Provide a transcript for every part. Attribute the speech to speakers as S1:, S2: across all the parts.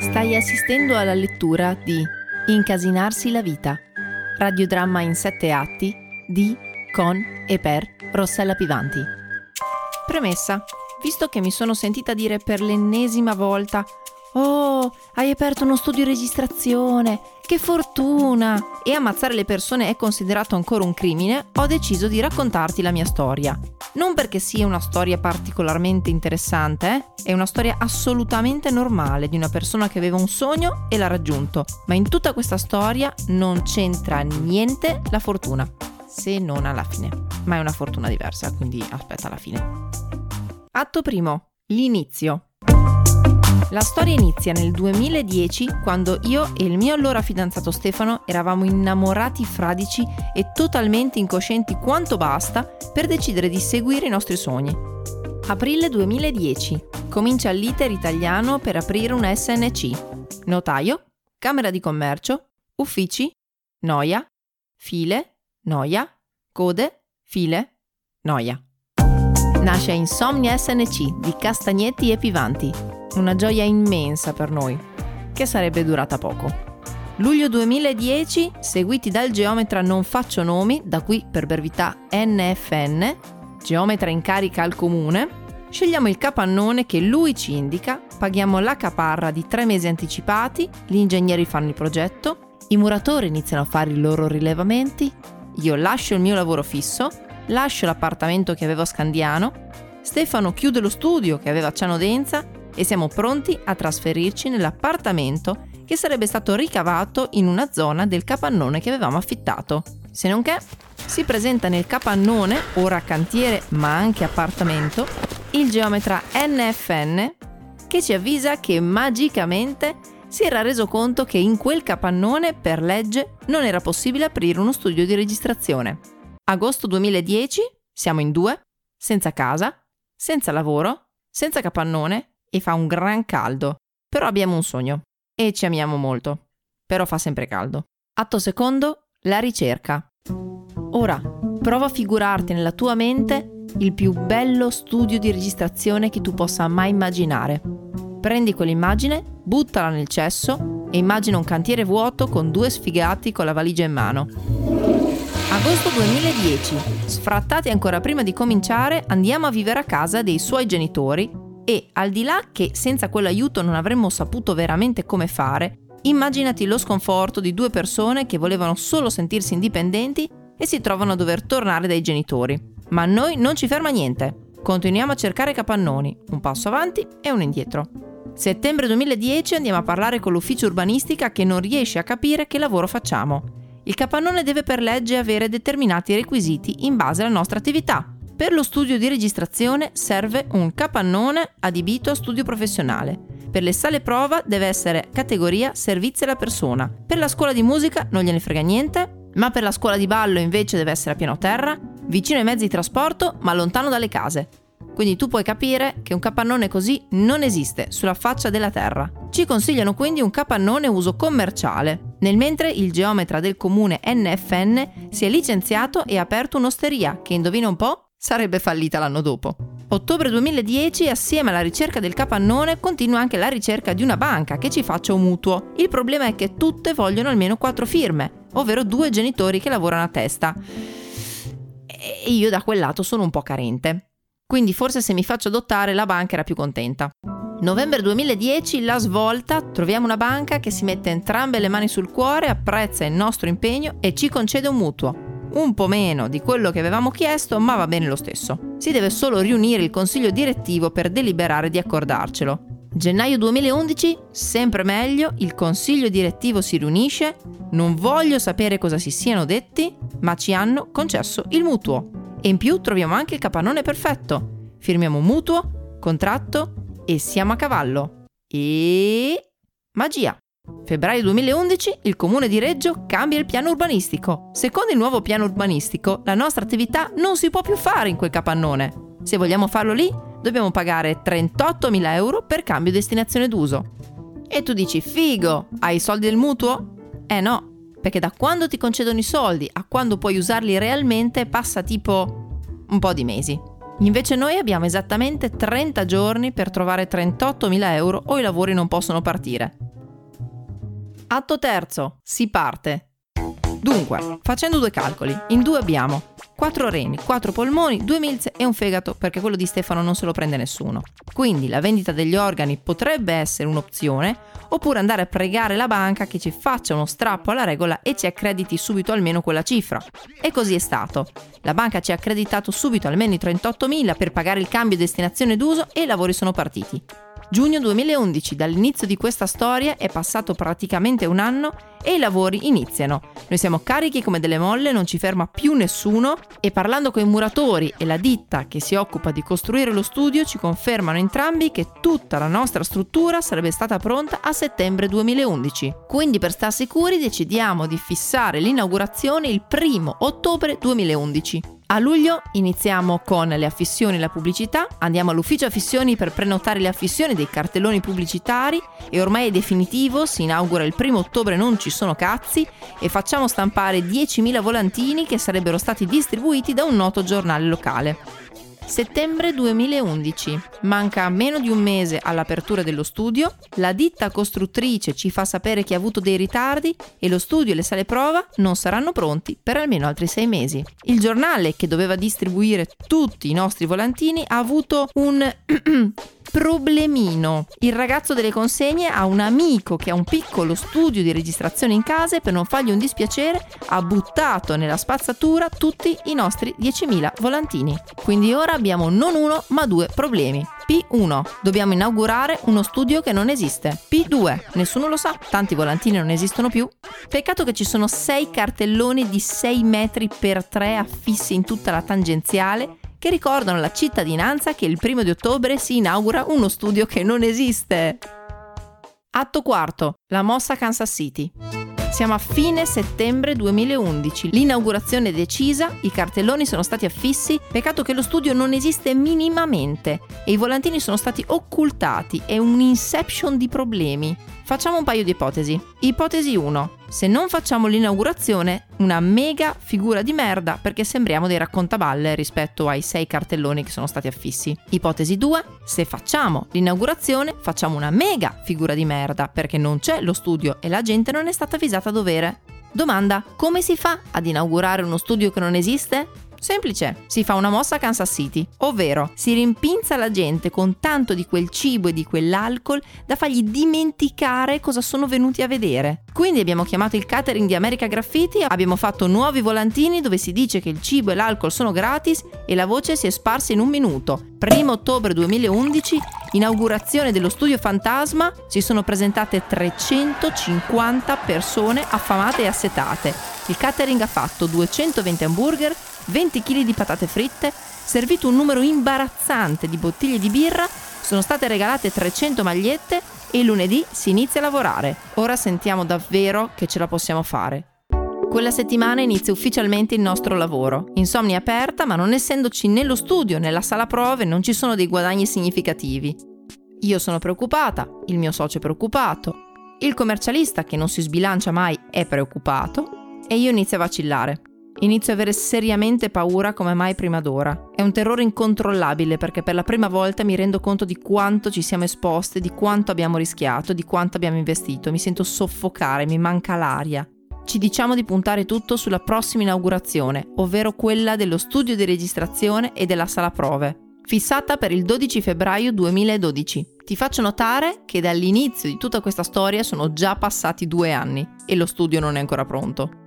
S1: Stai assistendo alla lettura di Incasinarsi la vita, radiodramma in sette atti di, con e per Rossella Pivanti. Premessa. Visto che mi sono sentita dire per l'ennesima volta Oh, hai aperto uno studio di registrazione, che fortuna! E ammazzare le persone è considerato ancora un crimine, ho deciso di raccontarti la mia storia. Non perché sia una storia particolarmente interessante, eh? è una storia assolutamente normale di una persona che aveva un sogno e l'ha raggiunto, ma in tutta questa storia non c'entra niente la fortuna, se non alla fine. Ma è una fortuna diversa, quindi aspetta alla fine. Atto primo. L'inizio. La storia inizia nel 2010 quando io e il mio allora fidanzato Stefano eravamo innamorati fradici e totalmente incoscienti quanto basta per decidere di seguire i nostri sogni. Aprile 2010. Comincia l'iter italiano per aprire una SNC. Notaio, Camera di Commercio, uffici, noia, file, noia, code, file, noia. Nasce Insomnia SNC di Castagnetti e Pivanti, una gioia immensa per noi, che sarebbe durata poco. Luglio 2010, seguiti dal geometra Non Faccio Nomi, da qui per brevità NFN, geometra in carica al comune, scegliamo il capannone che lui ci indica, paghiamo la caparra di tre mesi anticipati, gli ingegneri fanno il progetto, i muratori iniziano a fare i loro rilevamenti, io lascio il mio lavoro fisso, lascio l'appartamento che avevo a Scandiano, Stefano chiude lo studio che aveva a Ciano Denza e siamo pronti a trasferirci nell'appartamento che sarebbe stato ricavato in una zona del capannone che avevamo affittato. Se non che, si presenta nel capannone, ora cantiere ma anche appartamento, il geometra NFN che ci avvisa che magicamente si era reso conto che in quel capannone per legge non era possibile aprire uno studio di registrazione. Agosto 2010, siamo in due, senza casa, senza lavoro, senza capannone e fa un gran caldo. Però abbiamo un sogno e ci amiamo molto. Però fa sempre caldo. Atto secondo, la ricerca. Ora, prova a figurarti nella tua mente il più bello studio di registrazione che tu possa mai immaginare. Prendi quell'immagine, buttala nel cesso e immagina un cantiere vuoto con due sfigati con la valigia in mano. Agosto 2010. Sfrattati ancora prima di cominciare, andiamo a vivere a casa dei suoi genitori e al di là che senza quell'aiuto non avremmo saputo veramente come fare, immaginati lo sconforto di due persone che volevano solo sentirsi indipendenti e si trovano a dover tornare dai genitori. Ma a noi non ci ferma niente. Continuiamo a cercare capannoni, un passo avanti e uno indietro. Settembre 2010 andiamo a parlare con l'ufficio urbanistica che non riesce a capire che lavoro facciamo. Il capannone deve per legge avere determinati requisiti in base alla nostra attività, per lo studio di registrazione serve un capannone adibito a studio professionale. Per le sale prova deve essere categoria servizi alla persona. Per la scuola di musica non gliene frega niente, ma per la scuola di ballo invece deve essere a piano terra, vicino ai mezzi di trasporto, ma lontano dalle case. Quindi tu puoi capire che un capannone così non esiste sulla faccia della terra. Ci consigliano quindi un capannone uso commerciale, nel mentre il geometra del comune NFN si è licenziato e ha aperto un'osteria che indovina un po' sarebbe fallita l'anno dopo. Ottobre 2010, assieme alla ricerca del capannone, continua anche la ricerca di una banca che ci faccia un mutuo. Il problema è che tutte vogliono almeno quattro firme, ovvero due genitori che lavorano a testa. E io da quel lato sono un po' carente. Quindi forse se mi faccio adottare la banca era più contenta. Novembre 2010, la svolta, troviamo una banca che si mette entrambe le mani sul cuore, apprezza il nostro impegno e ci concede un mutuo un po' meno di quello che avevamo chiesto, ma va bene lo stesso. Si deve solo riunire il consiglio direttivo per deliberare di accordarcelo. Gennaio 2011, sempre meglio, il consiglio direttivo si riunisce, non voglio sapere cosa si siano detti, ma ci hanno concesso il mutuo. E in più troviamo anche il capannone perfetto. Firmiamo mutuo, contratto e siamo a cavallo. E... magia! Febbraio 2011 il comune di Reggio cambia il piano urbanistico. Secondo il nuovo piano urbanistico, la nostra attività non si può più fare in quel capannone. Se vogliamo farlo lì, dobbiamo pagare 38.000 euro per cambio destinazione d'uso. E tu dici, figo, hai i soldi del mutuo? Eh no, perché da quando ti concedono i soldi a quando puoi usarli realmente passa tipo un po' di mesi. Invece noi abbiamo esattamente 30 giorni per trovare 38.000 euro o i lavori non possono partire. Atto terzo, si parte. Dunque, facendo due calcoli, in due abbiamo 4 reni, 4 polmoni, 2 milze e un fegato perché quello di Stefano non se lo prende nessuno. Quindi la vendita degli organi potrebbe essere un'opzione oppure andare a pregare la banca che ci faccia uno strappo alla regola e ci accrediti subito almeno quella cifra. E così è stato. La banca ci ha accreditato subito almeno i 38.000 per pagare il cambio destinazione d'uso e i lavori sono partiti. Giugno 2011, dall'inizio di questa storia è passato praticamente un anno e i lavori iniziano. Noi siamo carichi come delle molle, non ci ferma più nessuno e parlando con i muratori e la ditta che si occupa di costruire lo studio ci confermano entrambi che tutta la nostra struttura sarebbe stata pronta a settembre 2011. Quindi per star sicuri decidiamo di fissare l'inaugurazione il primo ottobre 2011. A luglio iniziamo con le affissioni e la pubblicità, andiamo all'ufficio affissioni per prenotare le affissioni dei cartelloni pubblicitari e ormai è definitivo, si inaugura il primo ottobre non ci sono cazzi e facciamo stampare 10.000 volantini che sarebbero stati distribuiti da un noto giornale locale. Settembre 2011. Manca meno di un mese all'apertura dello studio, la ditta costruttrice ci fa sapere che ha avuto dei ritardi e lo studio e le sale prova non saranno pronti per almeno altri sei mesi. Il giornale che doveva distribuire tutti i nostri volantini ha avuto un problemino. Il ragazzo delle consegne ha un amico che ha un piccolo studio di registrazione in casa e per non fargli un dispiacere ha buttato nella spazzatura tutti i nostri 10.000 volantini. Quindi ora abbiamo non uno ma due problemi. P1. Dobbiamo inaugurare uno studio che non esiste. P2. Nessuno lo sa, tanti volantini non esistono più. Peccato che ci sono 6 cartelloni di 6 metri per 3 affissi in tutta la tangenziale che ricordano alla cittadinanza che il primo di ottobre si inaugura uno studio che non esiste. Atto quarto. La mossa Kansas City. Siamo a fine settembre 2011, l'inaugurazione è decisa, i cartelloni sono stati affissi, peccato che lo studio non esiste minimamente e i volantini sono stati occultati, è un inception di problemi. Facciamo un paio di ipotesi. Ipotesi 1. Se non facciamo l'inaugurazione, una mega figura di merda perché sembriamo dei raccontaballe rispetto ai sei cartelloni che sono stati affissi. Ipotesi 2. Se facciamo l'inaugurazione, facciamo una mega figura di merda perché non c'è lo studio e la gente non è stata avvisata a dovere. Domanda: come si fa ad inaugurare uno studio che non esiste? Semplice, si fa una mossa a Kansas City, ovvero si rimpinza la gente con tanto di quel cibo e di quell'alcol da fargli dimenticare cosa sono venuti a vedere. Quindi abbiamo chiamato il catering di America Graffiti, abbiamo fatto nuovi volantini dove si dice che il cibo e l'alcol sono gratis e la voce si è sparsa in un minuto. 1 ottobre 2011, inaugurazione dello studio Fantasma, si sono presentate 350 persone affamate e assetate. Il catering ha fatto 220 hamburger, 20 kg di patate fritte, servito un numero imbarazzante di bottiglie di birra, sono state regalate 300 magliette e lunedì si inizia a lavorare. Ora sentiamo davvero che ce la possiamo fare. Quella settimana inizia ufficialmente il nostro lavoro. Insomnia aperta, ma non essendoci nello studio nella sala prove non ci sono dei guadagni significativi. Io sono preoccupata, il mio socio è preoccupato, il commercialista che non si sbilancia mai è preoccupato e io inizio a vacillare. Inizio a avere seriamente paura come mai prima d'ora. È un terrore incontrollabile perché per la prima volta mi rendo conto di quanto ci siamo esposte, di quanto abbiamo rischiato, di quanto abbiamo investito. Mi sento soffocare, mi manca l'aria. Ci diciamo di puntare tutto sulla prossima inaugurazione, ovvero quella dello studio di registrazione e della sala prove, fissata per il 12 febbraio 2012. Ti faccio notare che dall'inizio di tutta questa storia sono già passati due anni e lo studio non è ancora pronto.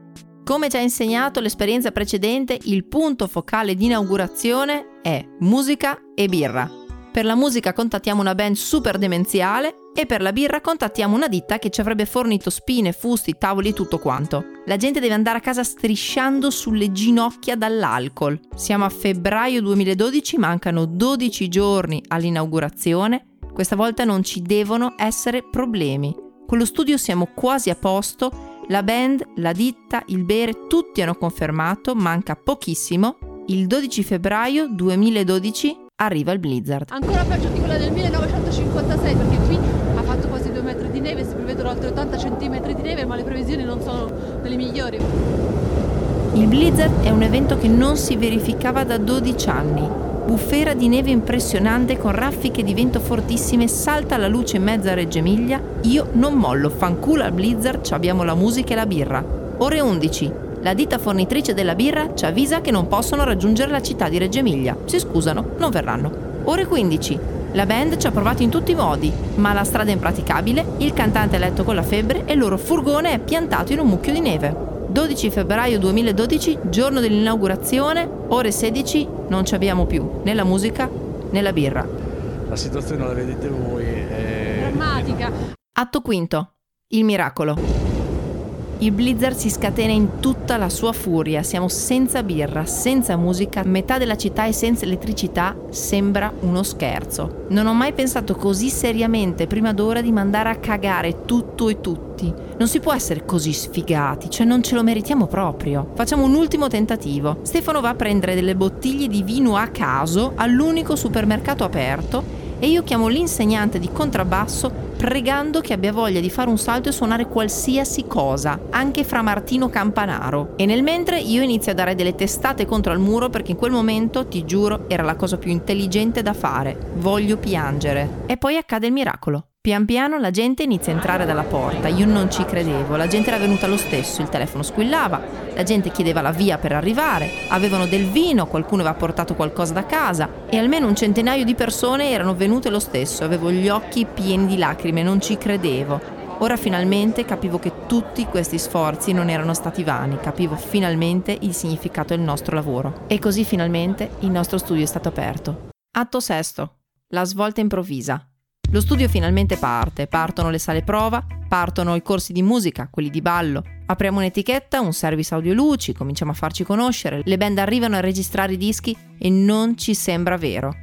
S1: Come ci ha insegnato l'esperienza precedente, il punto focale di inaugurazione è musica e birra. Per la musica contattiamo una band super demenziale e per la birra contattiamo una ditta che ci avrebbe fornito spine, fusti, tavoli e tutto quanto. La gente deve andare a casa strisciando sulle ginocchia dall'alcol. Siamo a febbraio 2012, mancano 12 giorni all'inaugurazione. Questa volta non ci devono essere problemi. Con lo studio siamo quasi a posto la band, la ditta, il bere, tutti hanno confermato, manca pochissimo. Il 12 febbraio 2012 arriva il blizzard.
S2: Ancora peggio di quella del 1956 perché qui ha fatto quasi due metri di neve, si prevedono altri 80 cm di neve, ma le previsioni non sono delle migliori.
S1: Il blizzard è un evento che non si verificava da 12 anni. Bufera di neve impressionante con raffiche di vento fortissime, salta la luce in mezzo a Reggio Emilia. Io non mollo, fanculo al blizzard, ci abbiamo la musica e la birra. Ore 11. La ditta fornitrice della birra ci avvisa che non possono raggiungere la città di Reggio Emilia. Si scusano, non verranno. Ore 15. La band ci ha provato in tutti i modi, ma la strada è impraticabile, il cantante è letto con la febbre e il loro furgone è piantato in un mucchio di neve. 12 febbraio 2012, giorno dell'inaugurazione, ore 16, non ci abbiamo più né la musica né la birra.
S3: La situazione la vedete voi. È...
S2: Drammatica.
S1: Atto quinto. Il miracolo. Il blizzard si scatena in tutta la sua furia, siamo senza birra, senza musica, metà della città è senza elettricità, sembra uno scherzo. Non ho mai pensato così seriamente prima d'ora di mandare a cagare tutto e tutti. Non si può essere così sfigati, cioè non ce lo meritiamo proprio. Facciamo un ultimo tentativo. Stefano va a prendere delle bottiglie di vino a caso all'unico supermercato aperto e io chiamo l'insegnante di contrabbasso pregando che abbia voglia di fare un salto e suonare qualsiasi cosa, anche fra Martino Campanaro. E nel mentre io inizio a dare delle testate contro il muro perché in quel momento, ti giuro, era la cosa più intelligente da fare. Voglio piangere. E poi accade il miracolo. Pian piano la gente inizia a entrare dalla porta, io non ci credevo, la gente era venuta lo stesso, il telefono squillava, la gente chiedeva la via per arrivare, avevano del vino, qualcuno aveva portato qualcosa da casa e almeno un centinaio di persone erano venute lo stesso, avevo gli occhi pieni di lacrime, non ci credevo. Ora finalmente capivo che tutti questi sforzi non erano stati vani, capivo finalmente il significato del nostro lavoro. E così finalmente il nostro studio è stato aperto. Atto sesto. La svolta improvvisa. Lo studio finalmente parte, partono le sale prova, partono i corsi di musica, quelli di ballo. Apriamo un'etichetta, un service audio luci, cominciamo a farci conoscere, le band arrivano a registrare i dischi e non ci sembra vero.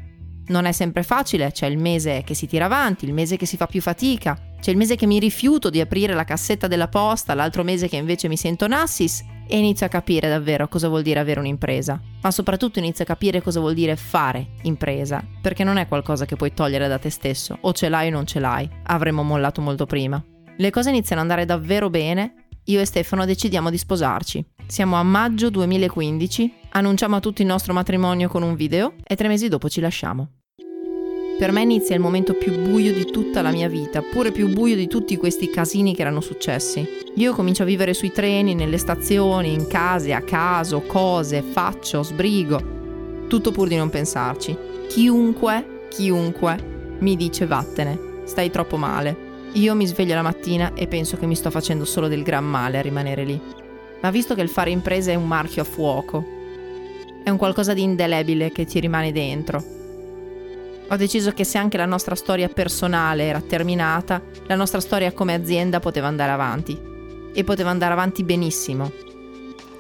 S1: Non è sempre facile, c'è il mese che si tira avanti, il mese che si fa più fatica, c'è il mese che mi rifiuto di aprire la cassetta della posta, l'altro mese che invece mi sento Nassis e inizio a capire davvero cosa vuol dire avere un'impresa, ma soprattutto inizio a capire cosa vuol dire fare impresa, perché non è qualcosa che puoi togliere da te stesso, o ce l'hai o non ce l'hai, avremmo mollato molto prima. Le cose iniziano ad andare davvero bene, io e Stefano decidiamo di sposarci. Siamo a maggio 2015, annunciamo a tutti il nostro matrimonio con un video e tre mesi dopo ci lasciamo. Per me inizia il momento più buio di tutta la mia vita, pure più buio di tutti questi casini che erano successi. Io comincio a vivere sui treni, nelle stazioni, in case, a caso, cose, faccio, sbrigo. Tutto pur di non pensarci. Chiunque, chiunque mi dice vattene, stai troppo male. Io mi sveglio la mattina e penso che mi sto facendo solo del gran male a rimanere lì. Ma visto che il fare impresa è un marchio a fuoco, è un qualcosa di indelebile che ti rimane dentro ho deciso che se anche la nostra storia personale era terminata, la nostra storia come azienda poteva andare avanti. E poteva andare avanti benissimo.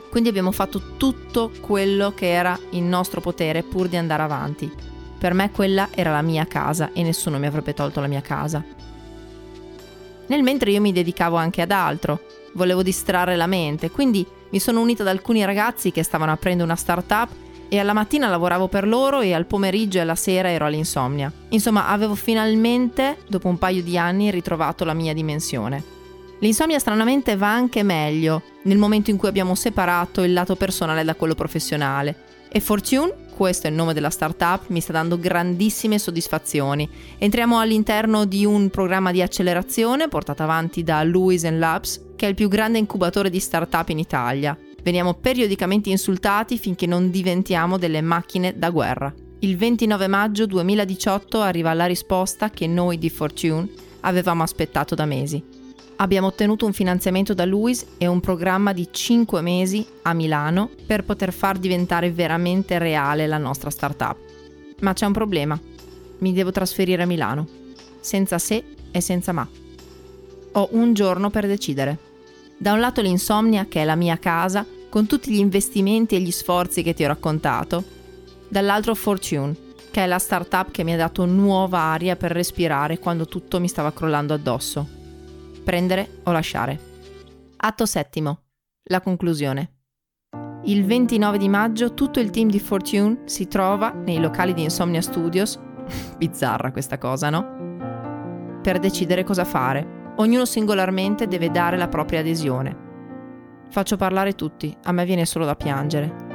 S1: Quindi abbiamo fatto tutto quello che era in nostro potere pur di andare avanti. Per me quella era la mia casa e nessuno mi avrebbe tolto la mia casa. Nel mentre io mi dedicavo anche ad altro, volevo distrarre la mente, quindi mi sono unita ad alcuni ragazzi che stavano aprendo una startup e alla mattina lavoravo per loro e al pomeriggio e alla sera ero all'insomnia. Insomma, avevo finalmente, dopo un paio di anni, ritrovato la mia dimensione. L'insomnia stranamente va anche meglio nel momento in cui abbiamo separato il lato personale da quello professionale. E Fortune, questo è il nome della startup, mi sta dando grandissime soddisfazioni. Entriamo all'interno di un programma di accelerazione portato avanti da Lewis Labs, che è il più grande incubatore di startup in Italia. Veniamo periodicamente insultati finché non diventiamo delle macchine da guerra. Il 29 maggio 2018 arriva la risposta che noi di Fortune avevamo aspettato da mesi. Abbiamo ottenuto un finanziamento da Luis e un programma di 5 mesi a Milano per poter far diventare veramente reale la nostra startup. Ma c'è un problema. Mi devo trasferire a Milano. Senza se e senza ma. Ho un giorno per decidere. Da un lato l'insomnia, che è la mia casa, con tutti gli investimenti e gli sforzi che ti ho raccontato. Dall'altro Fortune, che è la startup che mi ha dato nuova aria per respirare quando tutto mi stava crollando addosso. Prendere o lasciare. Atto settimo. La conclusione. il 29 di maggio tutto il team di Fortune si trova nei locali di Insomnia Studios, bizzarra questa cosa, no? Per decidere cosa fare. Ognuno singolarmente deve dare la propria adesione. Faccio parlare tutti, a me viene solo da piangere.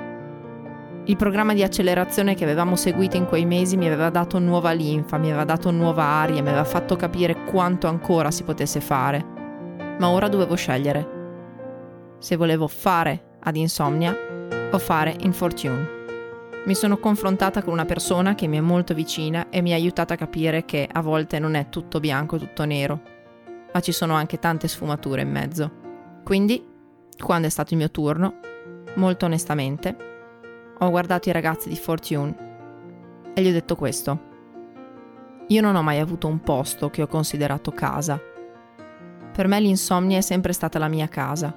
S1: Il programma di accelerazione che avevamo seguito in quei mesi mi aveva dato nuova linfa, mi aveva dato nuova aria, mi aveva fatto capire quanto ancora si potesse fare. Ma ora dovevo scegliere. Se volevo fare ad insomnia o fare in fortune. Mi sono confrontata con una persona che mi è molto vicina e mi ha aiutata a capire che a volte non è tutto bianco, tutto nero, ma ci sono anche tante sfumature in mezzo. Quindi, quando è stato il mio turno, molto onestamente, ho guardato i ragazzi di Fortune e gli ho detto questo. Io non ho mai avuto un posto che ho considerato casa. Per me l'insomnia è sempre stata la mia casa,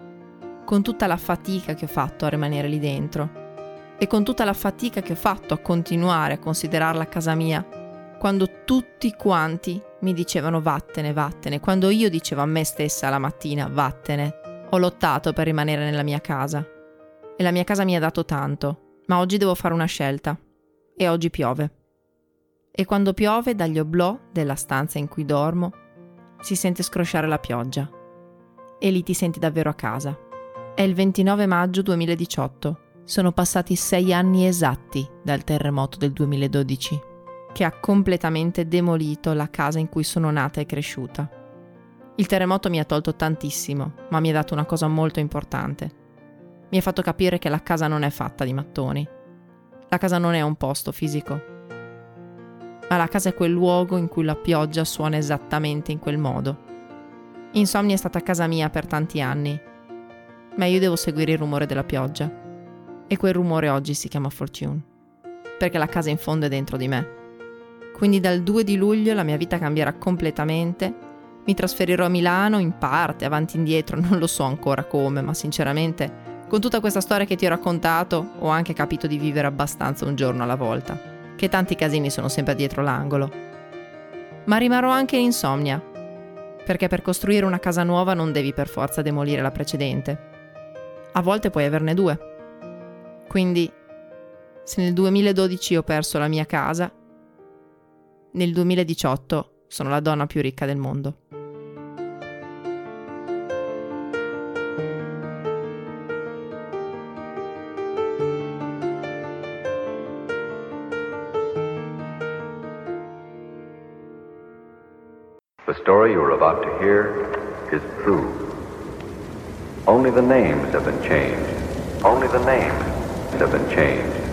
S1: con tutta la fatica che ho fatto a rimanere lì dentro e con tutta la fatica che ho fatto a continuare a considerarla casa mia, quando tutti quanti mi dicevano vattene, vattene, quando io dicevo a me stessa la mattina vattene, ho lottato per rimanere nella mia casa. E la mia casa mi ha dato tanto, ma oggi devo fare una scelta. E oggi piove. E quando piove, dagli oblò della stanza in cui dormo, si sente scrosciare la pioggia. E lì ti senti davvero a casa. È il 29 maggio 2018. Sono passati sei anni esatti dal terremoto del 2012, che ha completamente demolito la casa in cui sono nata e cresciuta. Il terremoto mi ha tolto tantissimo, ma mi ha dato una cosa molto importante mi ha fatto capire che la casa non è fatta di mattoni. La casa non è un posto fisico, ma la casa è quel luogo in cui la pioggia suona esattamente in quel modo. Insomnia è stata casa mia per tanti anni, ma io devo seguire il rumore della pioggia. E quel rumore oggi si chiama Fortune, perché la casa in fondo è dentro di me. Quindi dal 2 di luglio la mia vita cambierà completamente. Mi trasferirò a Milano in parte, avanti e indietro, non lo so ancora come, ma sinceramente con tutta questa storia che ti ho raccontato, ho anche capito di vivere abbastanza un giorno alla volta, che tanti casini sono sempre dietro l'angolo. Ma rimarrò anche in insomnia, perché per costruire una casa nuova non devi per forza demolire la precedente. A volte puoi averne due. Quindi, se nel 2012 ho perso la mia casa, nel 2018 sono la donna più ricca del mondo.
S4: The story you are about to hear is true. Only the names have been changed. Only the names have been changed.